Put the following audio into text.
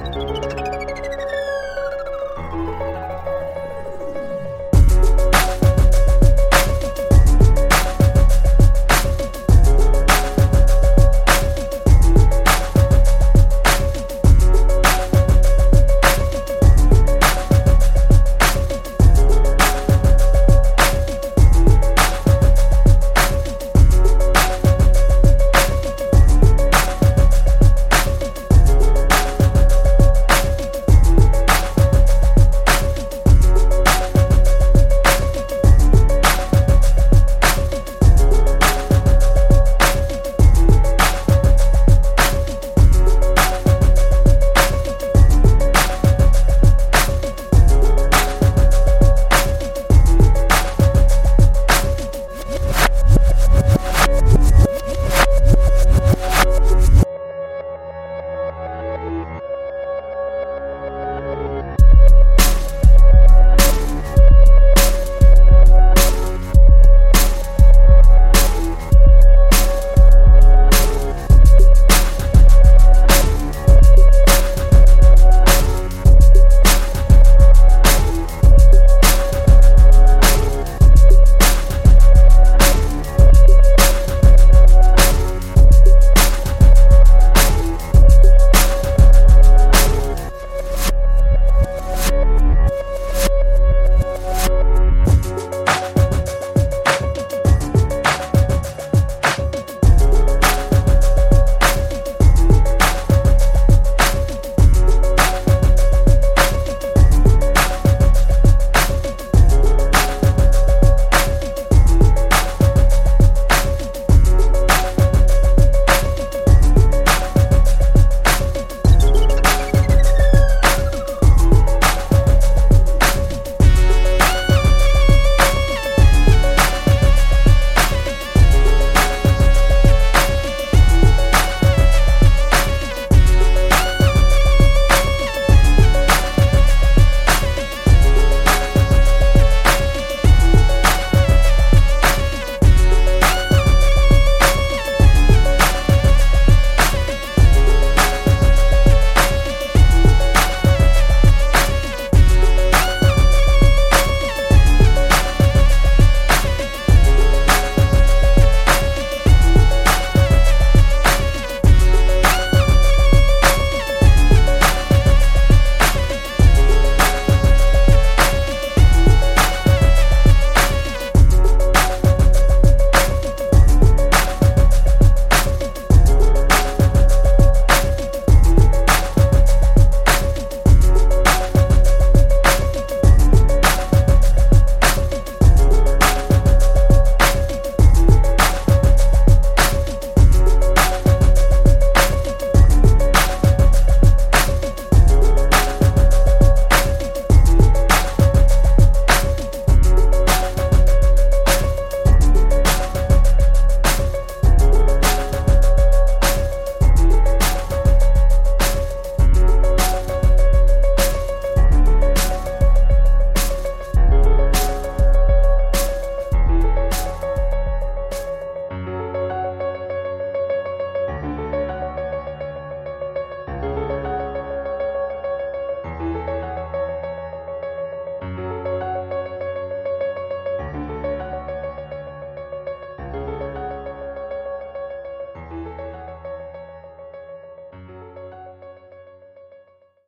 Música